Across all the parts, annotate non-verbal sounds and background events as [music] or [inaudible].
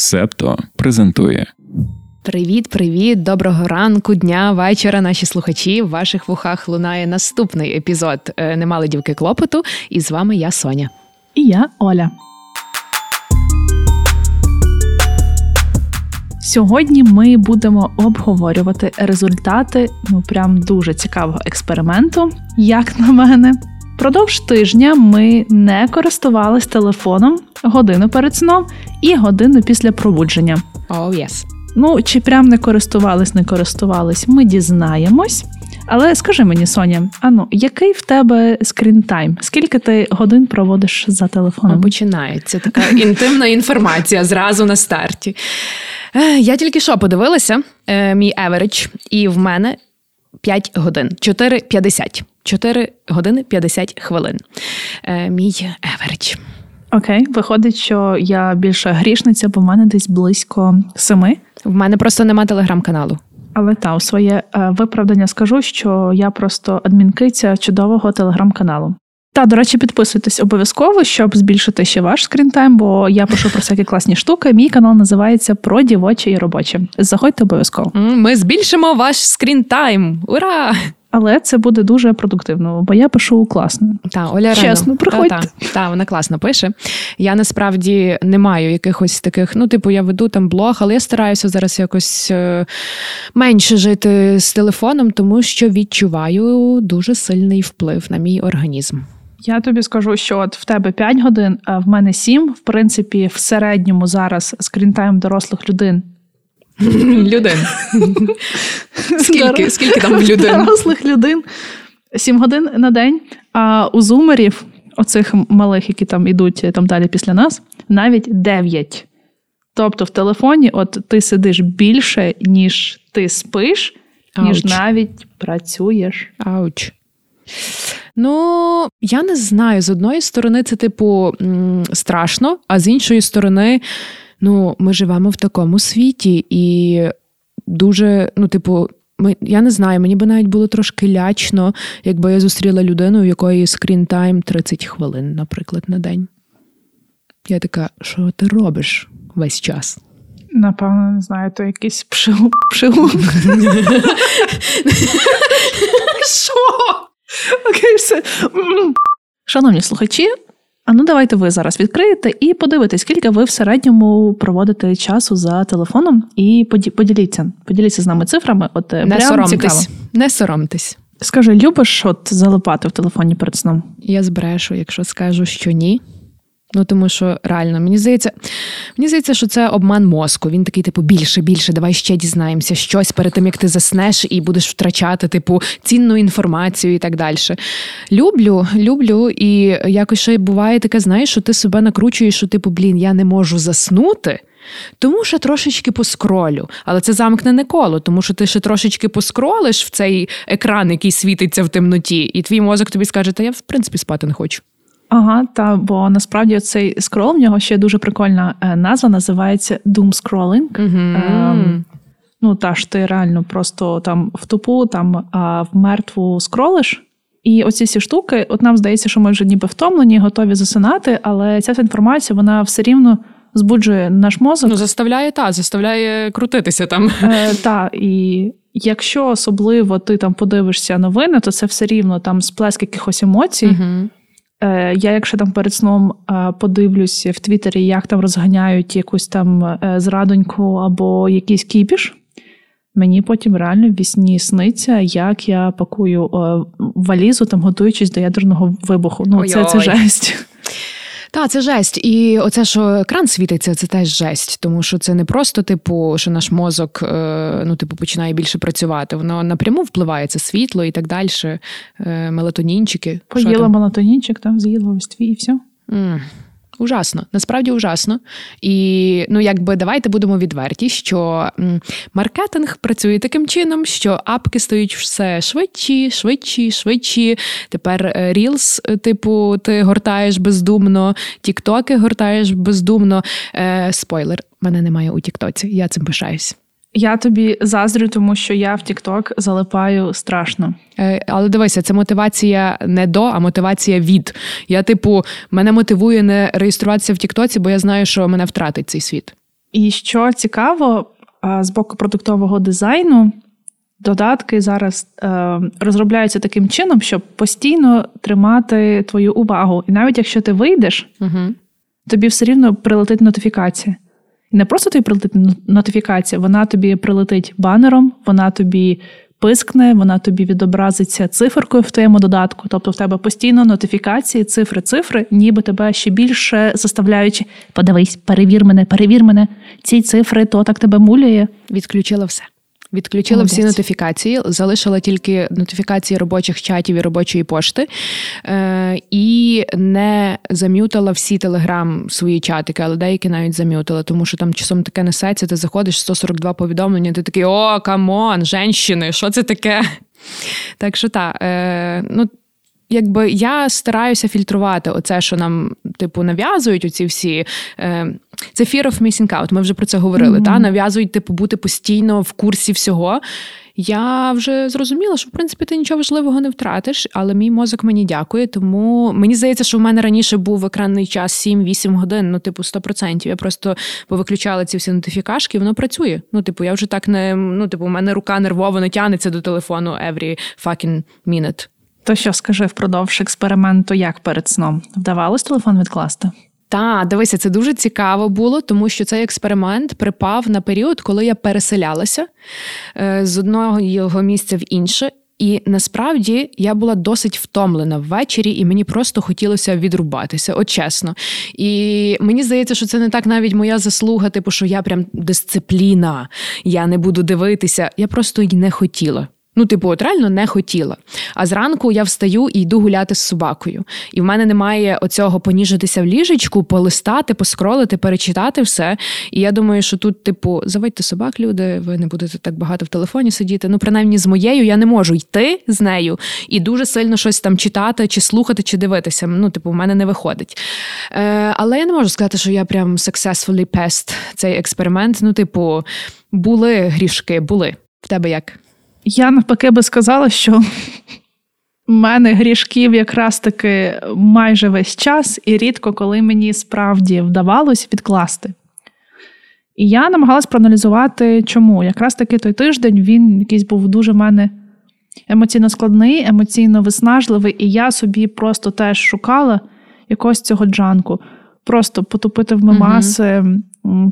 Септо презентує. Привіт, привіт, доброго ранку, дня, вечора, наші слухачі. В ваших вухах лунає наступний епізод е, Немали дівки клопоту. І з вами я Соня. І я Оля. Сьогодні ми будемо обговорювати результати ну прям дуже цікавого експерименту, як на мене. Продовж тижня ми не користувались телефоном годину перед сном і годину після пробудження. Oh, yes. Ну, чи прям не користувались, не користувались, ми дізнаємось. Але скажи мені, Соня, ану, який в тебе скрінтайм? Скільки ти годин проводиш за телефоном? Починається така [laughs] інтимна інформація зразу на старті. Е, я тільки що подивилася е, мій average, і в мене 5 годин, 4,50. 4 години 50 хвилин. Е, мій average. Окей, виходить, що я більша грішниця, бо в мене десь близько семи. В мене просто нема телеграм-каналу. Але та у своє е, виправдання скажу, що я просто адмінкиця чудового телеграм-каналу. Та, до речі, підписуйтесь обов'язково, щоб збільшити ще ваш скрінтайм, бо я пишу про всякі класні штуки. Мій канал називається Про дівоче і робоче. Заходьте обов'язково. Ми збільшимо ваш скрінтайм. Ура! Але це буде дуже продуктивно, бо я пишу класно. Та Оля Чесно, приходьте. Та, та, та, вона класно пише. Я насправді не маю якихось таких. Ну, типу, я веду там блог, але я стараюся зараз якось е, менше жити з телефоном, тому що відчуваю дуже сильний вплив на мій організм. Я тобі скажу, що от в тебе 5 годин, а в мене 7. В принципі, в середньому зараз скрінтайм дорослих людей Людей. [laughs] Скільки, скільки там людей? Дорослих людей 7 годин на день. А у зумерів, оцих малих, які там ідуть там далі після нас, навіть 9. Тобто в телефоні, от ти сидиш більше, ніж ти спиш, ніж Ауч. навіть працюєш. Ауч. Ну, я не знаю. З одної сторони, це, типу, страшно, а з іншої сторони, ну, ми живемо в такому світі, і дуже, ну, типу, ми, я не знаю, мені би навіть було трошки лячно, якби я зустріла людину, у якої скрін-тайм 30 хвилин, наприклад, на день. Я така, що ти робиш весь час? Напевно, не знаю, то якийсь пшил. пшил. [laughs] Що? Окей, все. Шановні слухачі, а ну давайте ви зараз відкриєте і подивитесь, скільки ви в середньому проводите часу за телефоном, і поді- поділіться. Поділіться з нами цифрами. От е, Не прям цікаво. соромтесь. Не соромтесь. Скажи, любиш от залипати в телефоні перед сном? Я збрешу, якщо скажу, що ні. Ну тому що реально мені здається, мені здається, що це обман мозку. Він такий, типу, більше, більше, давай ще дізнаємося щось перед тим, як ти заснеш і будеш втрачати, типу, цінну інформацію і так далі. Люблю, люблю, і якось ще буває таке, знаєш, що ти себе накручуєш, що типу, блін, я не можу заснути. Тому що трошечки поскролю, але це замкнене коло, тому що ти ще трошечки поскролиш в цей екран, який світиться в темноті, і твій мозок тобі скаже, та я в принципі спати не хочу. Ага, та бо насправді цей скрол в нього ще дуже прикольна е, назва, називається Doom Scrolling. Угу. Ем, Ну, та ж ти реально просто там в тупу, там а, в мертву скролиш. І оці всі штуки, от нам здається, що ми вже ніби втомлені, готові засинати, але ця інформація вона все рівно збуджує наш мозок. Ну, заставляє та, заставляє крутитися там. Е, та, і якщо особливо ти там подивишся новини, то це все рівно там сплеск якихось емоцій. Угу. Е, Я, якщо там перед сном е, подивлюсь в Твіттері, як там розганяють якусь там е, зрадоньку або якийсь кіпіш, мені потім реально в вісні сниться, як я пакую валізу, там готуючись до ядерного вибуху. Ну, це, це жесть. Та, це жесть. І оце, що екран світиться, це теж жесть. Тому що це не просто, типу, що наш мозок е, ну, типу, починає більше працювати. Воно напряму впливає це світло і так далі. Е, Мелатонінчики. Поїла мелатонінчик, там з'їла ось твій і все. М, Ужасно, насправді ужасно. І ну, якби давайте будемо відверті, що маркетинг працює таким чином, що апки стають все швидші, швидші, швидші. Тепер е, Reels, е, типу, ти гортаєш бездумно, тіктоки гортаєш бездумно. Е, спойлер, мене немає у Тіктоці, я цим пишаюсь. Я тобі заздрю, тому що я в TikTok залипаю страшно. Е, Але дивися, це мотивація не до, а мотивація від. Я, типу, мене мотивує не реєструватися в Тіктоці, бо я знаю, що мене втратить цей світ. І що цікаво, з боку продуктового дизайну додатки зараз е, розробляються таким чином, щоб постійно тримати твою увагу. І навіть якщо ти вийдеш, угу. тобі все рівно прилетить нотифікація. Не просто тобі прилетить нотифікація, вона тобі прилетить банером, вона тобі пискне, вона тобі відобразиться циферкою в твоєму додатку. Тобто в тебе постійно нотифікації, цифри, цифри, ніби тебе ще більше заставляючи подивись, перевір мене, перевір мене. Ці цифри, то так тебе муляє. Відключила все. Відключила Молодець. всі нотифікації, залишила тільки нотифікації робочих чатів і робочої пошти, е, і не зам'ютила всі телеграм свої чатики, але деякі навіть зам'ютила, тому що там часом таке несеться, ти заходиш 142 повідомлення, ти такий о, come on, женщини, що це таке? Так що так, е, ну якби я стараюся фільтрувати оце, що нам, типу, нав'язують оці всі. Е, Це fear of missing out, Ми вже про це говорили. Mm-hmm. Та? Нав'язують, типу, бути постійно в курсі всього. Я вже зрозуміла, що в принципі ти нічого важливого не втратиш, але мій мозок мені дякує. Тому мені здається, що в мене раніше був екранний час 7-8 годин, ну, типу, 100%. Я просто повиключала ці всі нотифікашки, і воно працює. Ну, типу, я вже так не ну, типу, у мене рука нервово не тянеться до телефону every fucking minute. То що скажи впродовж експерименту, як перед сном? Вдавалось телефон відкласти? Та, дивися, це дуже цікаво було, тому що цей експеримент припав на період, коли я переселялася е, з одного його місця в інше. І насправді я була досить втомлена ввечері, і мені просто хотілося відрубатися, от чесно. І мені здається, що це не так навіть моя заслуга, типу, що я прям дисципліна, я не буду дивитися. Я просто й не хотіла. Ну, типу, от реально не хотіла. А зранку я встаю і йду гуляти з собакою. І в мене немає оцього поніжитися в ліжечку, полистати, поскролити, перечитати все. І я думаю, що тут, типу, заводьте собак, люди, ви не будете так багато в телефоні сидіти. Ну, принаймні, з моєю я не можу йти з нею і дуже сильно щось там читати, чи слухати, чи дивитися. Ну, типу, в мене не виходить. Е, Але я не можу сказати, що я прям successfully passed цей експеримент. Ну, типу, були грішки, були. В тебе як? Я навпаки би сказала, що в мене грішків якраз таки майже весь час, і рідко коли мені справді вдавалось відкласти. І я намагалась проаналізувати, чому. Якраз таки той тиждень він якийсь був дуже в мене емоційно складний, емоційно виснажливий, і я собі просто теж шукала якогось цього джанку. Просто потупити в мемаси, uh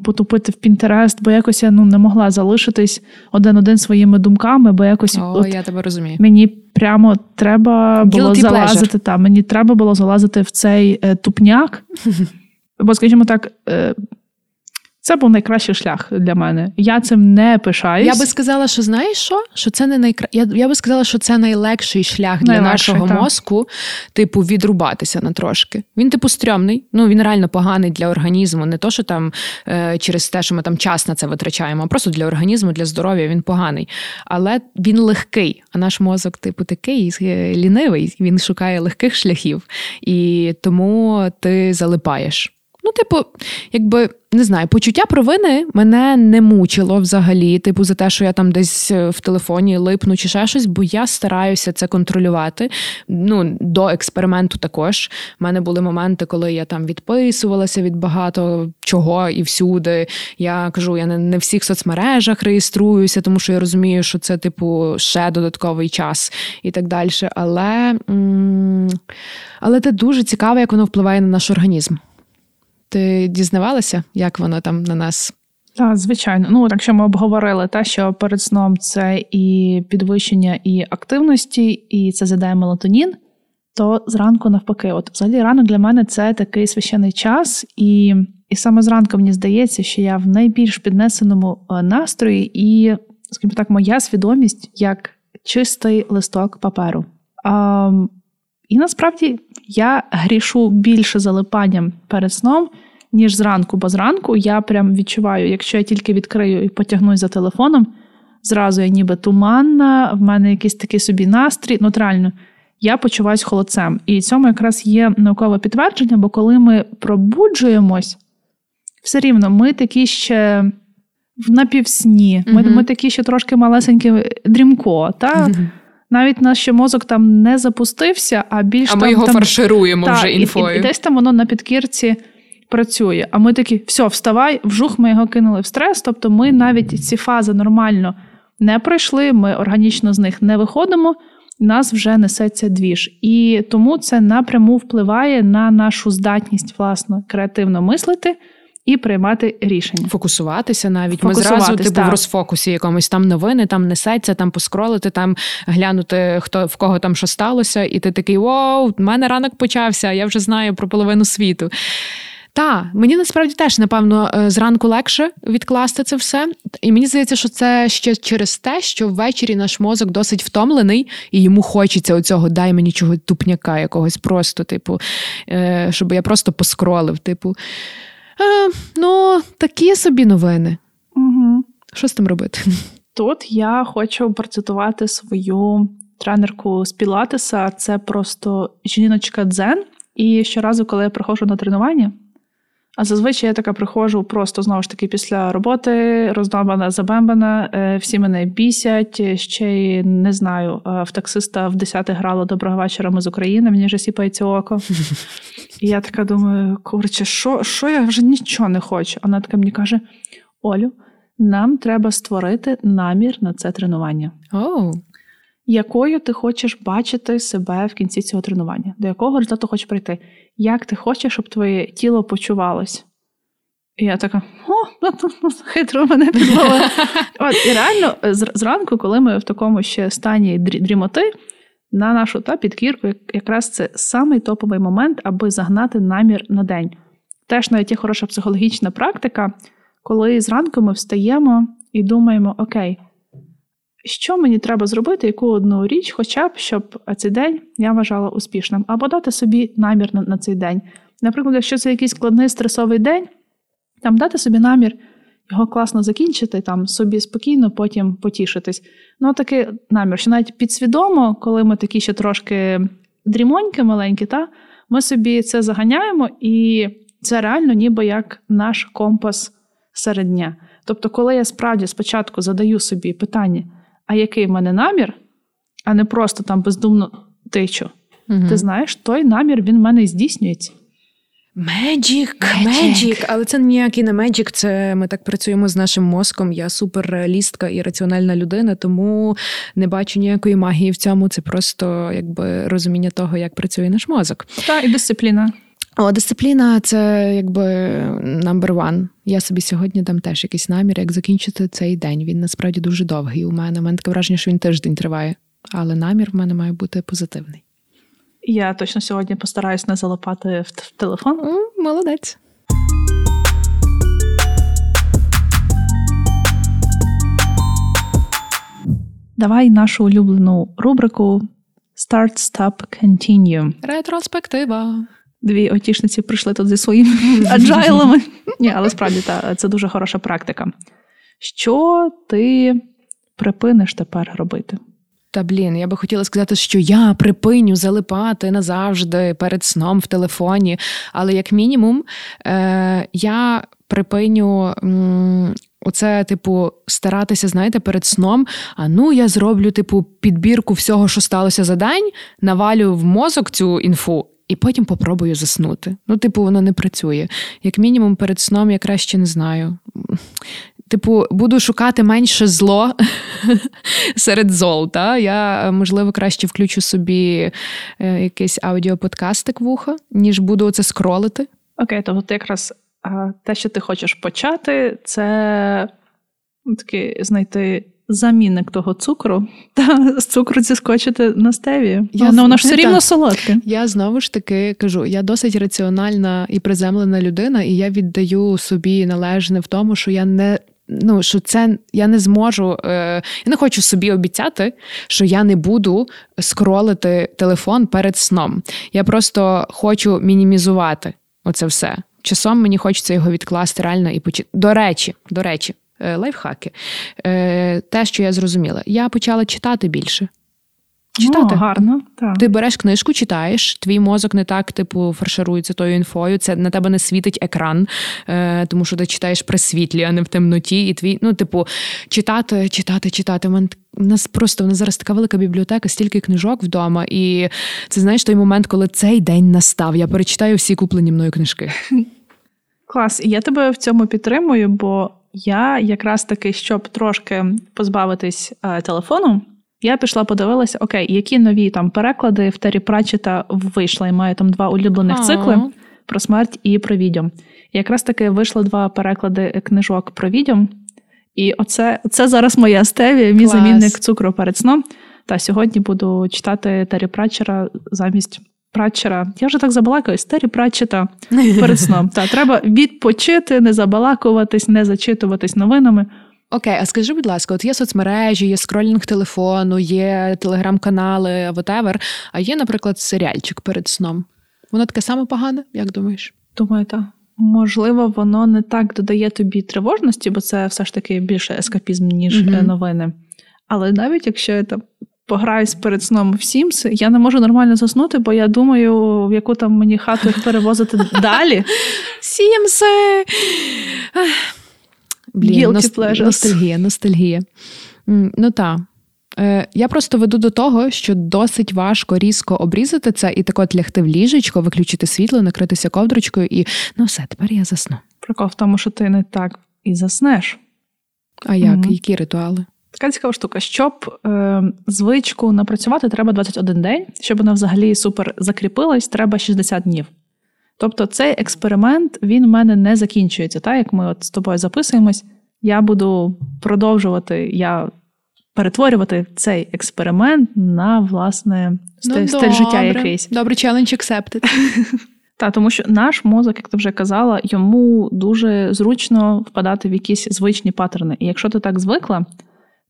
потупити в Пінтерест, бо якось я ну не могла залишитись один-один своїми думками, бо якось О, от я тебе розумію. Мені прямо треба було Guilty залазити. Та мені треба було залазити в цей е, тупняк. [laughs] Бо, скажімо так, е, це був найкращий шлях для мене. Я цим не пишаюсь. Я би сказала, що знаєш що? Що це не найкра... Я, я би сказала, що це найлегший шлях для Найлегший, нашого так. мозку, типу, відрубатися на трошки. Він, типу, стрьомний. Ну він реально поганий для організму. Не то, що там е, через те, що ми там час на це витрачаємо, а просто для організму, для здоров'я він поганий. Але він легкий. А наш мозок, типу, такий е, лінивий. Він шукає легких шляхів, і тому ти залипаєш. Ну, типу, якби не знаю, почуття провини мене не мучило взагалі, типу, за те, що я там десь е, в телефоні липну чи ще щось, бо я стараюся це контролювати. Ну, до експерименту також. У мене були моменти, коли я там відписувалася від багато чого і всюди. Я кажу, я не, в всіх соцмережах реєструюся, тому що я розумію, що це, типу, ще додатковий час і так далі. Але, але це дуже цікаво, як воно впливає на наш організм. Ти дізнавалася, як воно там на нас? Так, звичайно. Ну, якщо ми обговорили те, що перед сном це і підвищення і активності, і це задає мелатонін, то зранку навпаки, от взагалі ранок для мене це такий священний час, і і саме зранку мені здається, що я в найбільш піднесеному е, настрої, і, скажімо так, моя свідомість як чистий листок паперу. А, І насправді я грішу більше залипанням перед сном, ніж зранку, бо зранку я прям відчуваю, якщо я тільки відкрию і потягнусь за телефоном, зразу я ніби туманна, в мене якийсь такий собі настрій. Ну, реально, я почуваюсь холодцем. І цьому якраз є наукове підтвердження, бо коли ми пробуджуємось, все рівно ми такі ще. В напівсні, ми uh-huh. ми такі ще трошки малесенькі дрімко. Та? Uh-huh [laughs] навіть наш ще мозок там не запустився, а більш а там, ми його там, фаршируємо та, вже інфою. І, і, і десь там воно на підкірці працює. А ми такі, все, вставай, вжух, ми його кинули в стрес. Тобто ми навіть ці фази нормально не пройшли, ми органічно з них не виходимо. Нас вже несеться двіж. І тому це напряму впливає на нашу здатність власно креативно мислити і приймати рішення. Фокусуватися навіть. Ми зразу типу так. в розфокусі якомусь там новини, там несеться, там поскролити, там глянути, хто в кого там що сталося, і ти такий вау, в мене ранок почався, я вже знаю про половину світу. Та, мені насправді теж, напевно, е, зранку легше відкласти це все. І мені здається, що це ще через те, що ввечері наш мозок досить втомлений, і йому хочеться оцього дай мені чого тупняка, якогось просто, типу, е, щоб я просто поскролив. Типу, е, ну, такі собі новини. Угу. Що з тим робити? Тут я хочу процитувати свою тренерку з Пілатеса. Це просто жіночка Дзен. І щоразу, коли я приходжу на тренування. А зазвичай я така приходжу просто знову ж таки після роботи, роздобана, забембана, е, всі мене бісять. Ще й не знаю, е, в таксиста в 10 грало доброго вечора ми з України, мені вже сіпається око. І я така думаю, курче, що що я вже нічого не хочу. Вона така мені каже: Олю, нам треба створити намір на це тренування. Oh. Якою ти хочеш бачити себе в кінці цього тренування? До якого результату хочеш прийти? як ти хочеш, щоб твоє тіло почувалось. І я така, о, ну, ну, ну, хитро мене [laughs] підловили. От, І реально, зранку, коли ми в такому ще стані дрімоти, на нашу та підкірку, якраз це самий топовий момент, аби загнати намір на день. Теж навіть є хороша психологічна практика, коли зранку ми встаємо і думаємо, окей, що мені треба зробити, яку одну річ, хоча б щоб цей день я вважала успішним, або дати собі намір на, цей день. Наприклад, якщо це якийсь складний стресовий день, там дати собі намір його класно закінчити, там собі спокійно, потім потішитись. Ну, такий намір, що навіть підсвідомо, коли ми такі ще трошки дрімоньки маленькі, та, ми собі це заганяємо, і це реально ніби як наш компас серед дня. Тобто, коли я справді спочатку задаю собі питання а який в мене намір, а не просто там бездумно тичу. Угу. Ти знаєш, той намір він в мене здійснюється. Magic, magic, але це ніякий не magic. Це ми так працюємо з нашим мозком. Я суперреалістка і раціональна людина, тому не бачу ніякої магії в цьому. Це просто якби розуміння того, як працює наш мозок. Та і дисципліна. О, дисципліна це якби number one. Я собі сьогодні дам теж якийсь намір, як закінчити цей день. Він насправді дуже довгий. У мене У мене таке враження, що він тиждень триває, але намір в мене має бути позитивний. Я точно сьогодні постараюсь не залипати в телефон. О, молодець. Давай нашу улюблену рубрику Start, Stop, Continue. Ретроспектива дві отішниці прийшли тут зі своїми [laughs] аджайлами. [laughs] Ні, але справді та, це дуже хороша практика. Що ти припиниш тепер робити? Та блін, я би хотіла сказати, що я припиню залипати назавжди перед сном в телефоні. Але як мінімум, е, я припиню. М- Оце, типу, старатися, знаєте, перед сном. А ну я зроблю, типу, підбірку всього, що сталося за день, навалю в мозок цю інфу і потім попробую заснути. Ну, типу, воно не працює. Як мінімум, перед сном я краще не знаю. Типу, буду шукати менше зло [laughs] серед зол. Та? Я, можливо, краще включу собі е, якийсь аудіоподкастик в ухо, ніж буду це скролити. Окей, тобто ти якраз те, що ти хочеш почати, це ну, таки знайти замінник того цукру, та з цукру зіскочити на стеві. Я, ну, воно ж все рівно солодке. Я знову ж таки кажу: я досить раціональна і приземлена людина, і я віддаю собі належне в тому, що я не. Ну, що це я не зможу, е, я не хочу собі обіцяти, що я не буду скролити телефон перед сном. Я просто хочу мінімізувати оце все. Часом мені хочеться його відкласти реально і почати. До речі, до речі, лайфхаки. Е, те, що я зрозуміла, я почала читати більше. Читати О, гарно. Так. Ти береш книжку, читаєш, твій мозок не так, типу, фарширується тою інфою. Це на тебе не світить екран, е, тому що ти читаєш при світлі, а не в темноті. І твій, ну, типу, читати, читати, читати. У нас просто у нас зараз така велика бібліотека, стільки книжок вдома. І це знаєш той момент, коли цей день настав. Я перечитаю всі куплені мною книжки. Клас, я тебе в цьому підтримую, бо я якраз таки, щоб трошки позбавитись е, телефону, я пішла, подивилася, окей, які нові там переклади в Террі Пратчета вийшли. Я маю там два улюблених цикли про смерть і про відьом. Якраз таки вийшло два переклади книжок про відьом. І оце це зараз моя стеві, мій Клас. замінник цукру перед сном. Та сьогодні буду читати Террі Пратчера замість Пратчера. Я вже так забалакаюсь, Террі Пратчета перед сном. Та треба відпочити, не забалакуватись, не зачитуватись новинами. Окей, а скажи, будь ласка, от є соцмережі, є скролінг телефону, є телеграм-канали, whatever, А є, наприклад, серіальчик перед сном. Воно таке саме погане, як думаєш? Думаю, так. Можливо, воно не так додає тобі тривожності, бо це все ж таки більше ескапізм, ніж mm новини. Але навіть якщо я там пограюсь перед сном в Sims, я не можу нормально заснути, бо я думаю, в яку там мені хату перевозити [laughs] далі. Сімси! Блін, ностальгія, ностальгія. Ну так. Е, я просто веду до того, що досить важко різко обрізати це і так от лягти в ліжечко, виключити світло, накритися ковдрочкою, і ну все, тепер я засну. Прикол в тому, що ти не так і заснеш. А як? Mm-hmm. Які ритуали? Така цікава штука. Щоб е, звичку напрацювати, треба 21 день. Щоб вона взагалі супер закріпилась, треба 60 днів. Тобто цей експеримент він в мене не закінчується. Так, як ми от з тобою записуємось, я буду продовжувати я перетворювати цей експеримент на власне стиль, ну, стиль життя якийсь. Добре, challenge accepted. [laughs] Та, тому що наш мозок, як ти вже казала, йому дуже зручно впадати в якісь звичні паттерни. І якщо ти так звикла,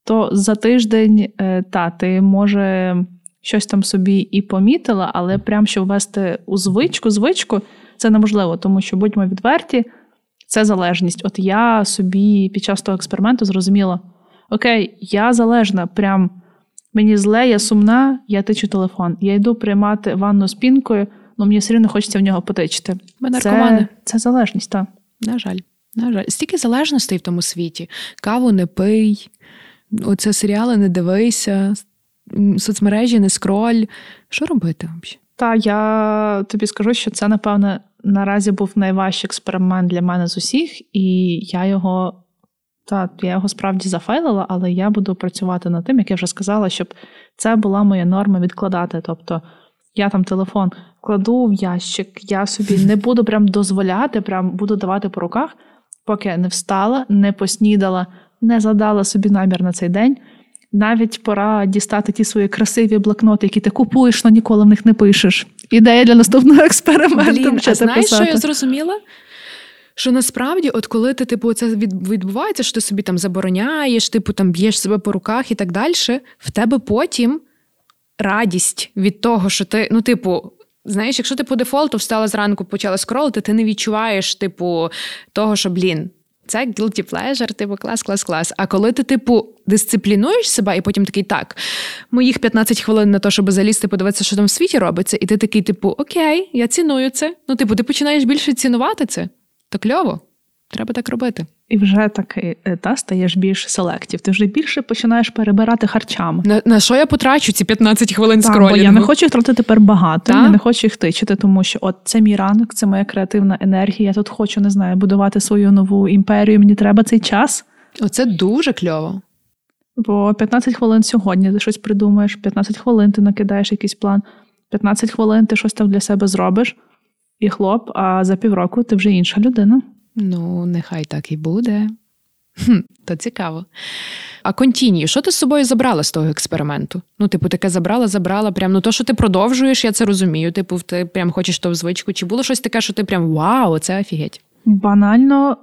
то за тиждень е, та ти може щось там собі і помітила, але прям щоб ввести у звичку, звичку це неможливо, тому що будьмо відверті, це залежність. От я собі під час того експерименту зрозуміла: окей, я залежна, прям мені зле, я сумна, я тичу телефон. Я йду приймати ванну з пінкою, ну мені все рівно хочеться в нього потичити. Ми наркомани. Це, це залежність, так. На жаль. На жаль, стільки залежностей в тому світі. Каву не пий, оце серіали не дивися, соцмережі не скроль. Що робити взагалі? Та я тобі скажу, що це, напевне, наразі був найважчий експеримент для мене з усіх, і я його та я його справді зафейлила, але я буду працювати над тим, як я вже сказала, щоб це була моя норма відкладати. Тобто я там телефон кладу в ящик, я собі не буду прям дозволяти, прям буду давати по руках, поки не встала, не поснідала, не задала собі намір на цей день. Навіть пора дістати ті свої красиві блокноти, які ти купуєш, але ніколи в них не пишеш. Ідея для наступного експерименту. Блін, а знаєш, що я зрозуміла? Що насправді, от коли ти типу це відбувається, що ти собі там забороняєш, типу там б'єш себе по руках і так далі, в тебе потім радість від того, що ти, ну, типу. Знаєш, якщо ти по дефолту встала зранку, почала скролити, ти не відчуваєш, типу, того, що блін, це guilty pleasure, типу клас, клас, клас. А коли ти, типу, дисциплінуєш себе, і потім такий так, моїх 15 хвилин на те, щоб залізти, подивитися, що там в світі робиться, і ти такий, типу, окей, я ціную це. Ну, типу, ти починаєш більше цінувати це. То кльово. Треба так робити. І вже таки е, та стаєш більш селектів. Ти вже більше починаєш перебирати харчами. На на що я потрачу ці 15 хвилин так, скролінгу? Бо Я не хочу їх тратити тепер багато. Я не хочу їх тичити, тому що от це мій ранок, це моя креативна енергія. Я тут хочу не знаю, будувати свою нову імперію. Мені треба цей час. Оце дуже кльово. Бо 15 хвилин сьогодні ти щось придумаєш, 15 хвилин ти накидаєш якийсь план, 15 хвилин ти щось там для себе зробиш, і хлоп, а за півроку ти вже інша людина. Ну, нехай так і буде. Хм, То цікаво. А контінію, що ти з собою забрала з того експерименту? Ну, типу, таке забрала, забрала. Прям ну то, що ти продовжуєш, я це розумію. Типу, ти прям хочеш то в звичку. Чи було щось таке, що ти прям вау, це офігеть? Банально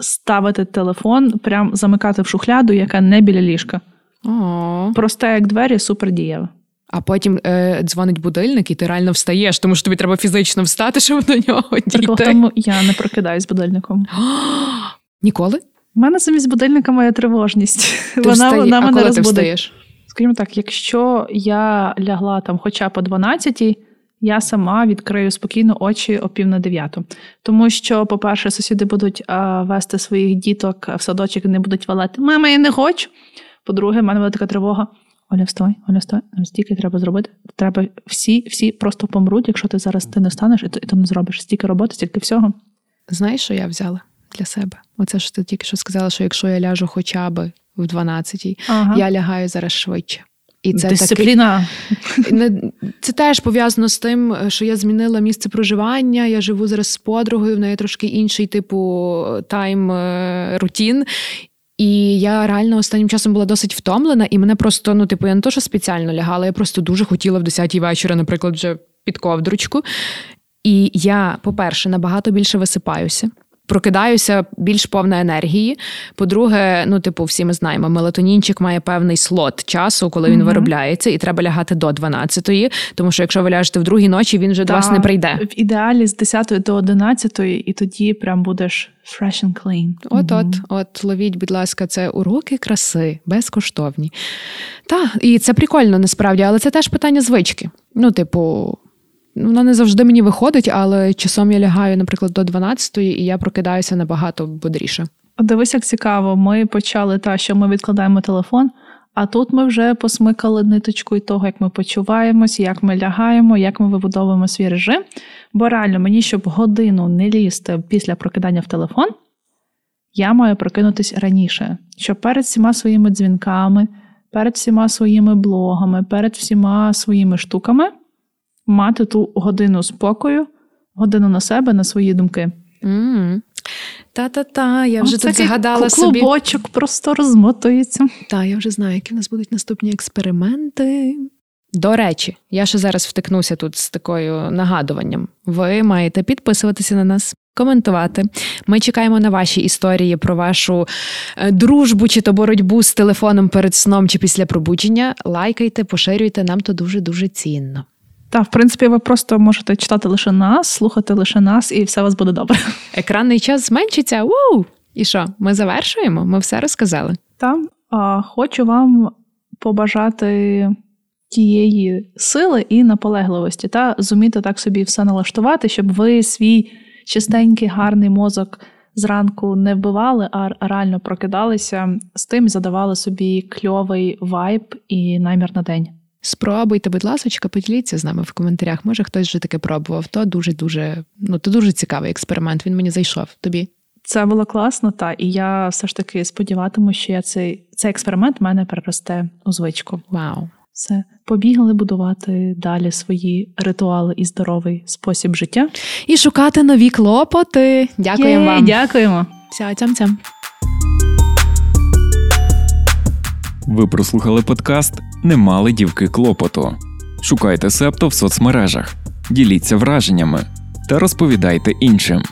ставити телефон, прям замикати в шухляду, яка не біля ліжка. О. Просте, як двері, супер дієва. А потім е, дзвонить будильник, і ти реально встаєш, тому що тобі треба фізично встати, щоб до нього дійти. Тому я не прокидаюсь будильником. [gasps] Ніколи? У мене замість будильника моя тривожність. Ти вона встає... вона а мене коли ти встаєш? Скажімо так, якщо я лягла там хоча по 12 я сама відкрию спокійно очі о пів на дев'яту. Тому що, по-перше, сусіди будуть а, вести своїх діток в садочок і не будуть валати. Мама, я не хочу. По-друге, в мене буде така тривога. Оля, вставай, Оля, вставай, нам стільки треба зробити. Треба всі, всі просто помруть, якщо ти зараз ти не станеш і ти, і ти не зробиш стільки роботи, стільки всього. Знаєш, що я взяла для себе? Оце що ти тільки що сказала, що якщо я ляжу хоча б в 12-й, Ага. я лягаю зараз швидше. І це Дисципліна. не- це теж пов'язано з тим, що я змінила місце проживання. Я живу зараз з подругою, в неї трошки інший типу тайм е, рутін. І я реально останнім часом була досить втомлена, і мене просто, ну, типу, я не то, що спеціально лягала, я просто дуже хотіла в 10-й вечора, наприклад, вже під ковдручку. І я, по-перше, набагато більше висипаюся. Прокидаюся більш повна енергії. По-друге, ну, типу, всі ми знаємо, мелатонінчик має певний слот часу, коли він Мгм. виробляється, і треба лягати до 12-ї, тому що якщо ви ляжете в другій ночі, він вже до вас не прийде. В ідеалі з 10 до 11, і тоді прям будеш fresh and clean. От, от, от, ловіть, будь ласка, це уроки краси, безкоштовні. Та, і це прикольно насправді, але це теж питання звички. Ну, типу, воно не завжди мені виходить, але часом я лягаю, наприклад, до 12-ї, і я прокидаюся набагато бодріше. Дивись, як цікаво. Ми почали та, що ми відкладаємо телефон, а тут ми вже посмикали ниточкою того, як ми почуваємося, як ми лягаємо, як ми вибудовуємо свій режим. Бо реально, мені, щоб годину не лізти після прокидання в телефон, я маю прокинутись раніше, щоб перед всіма своїми дзвінками, перед всіма своїми блогами, перед всіма своїми штуками мати ту годину спокою, годину на себе, на свої думки. м Та-та-та, я вже Оце тут такий загадала собі. клубочок просто розмотується. Та, я вже знаю, які в нас будуть наступні експерименти. До речі, я ще зараз втикнуся тут з такою нагадуванням. Ви маєте підписуватися на нас, коментувати. Ми чекаємо на ваші історії про вашу е, дружбу чи то боротьбу з телефоном перед сном чи після пробудження. Лайкайте, поширюйте, нам то дуже дуже цінно. Та, в принципі, ви просто можете читати лише нас, слухати лише нас, і все у вас буде добре. Екранний час зменшиться. Уу! І що? Ми завершуємо? Ми все розказали. Та, а, хочу вам побажати тієї сили і наполегливості, та зуміти так собі все налаштувати, щоб ви свій чистенький, гарний мозок зранку не вбивали, а реально прокидалися з тим, задавали собі кльовий вайб і намір на день. Спробуйте, будь ласка, поділіться з нами в коментарях. Може, хтось вже таке пробував. То дуже дуже ну то дуже цікавий експеримент. Він мені зайшов. Тобі Це було класно, та і я все ж таки сподіватиму, що я цей, цей експеримент в мене переросте у звичку. вау. Все, побігли будувати далі свої ритуали і здоровий спосіб життя. І шукати нові клопоти. Дякуємо Єй, вам. Дякуємо. Вся цям-цям. Ви прослухали подкаст Не мали дівки клопоту. Шукайте септо в соцмережах, діліться враженнями та розповідайте іншим.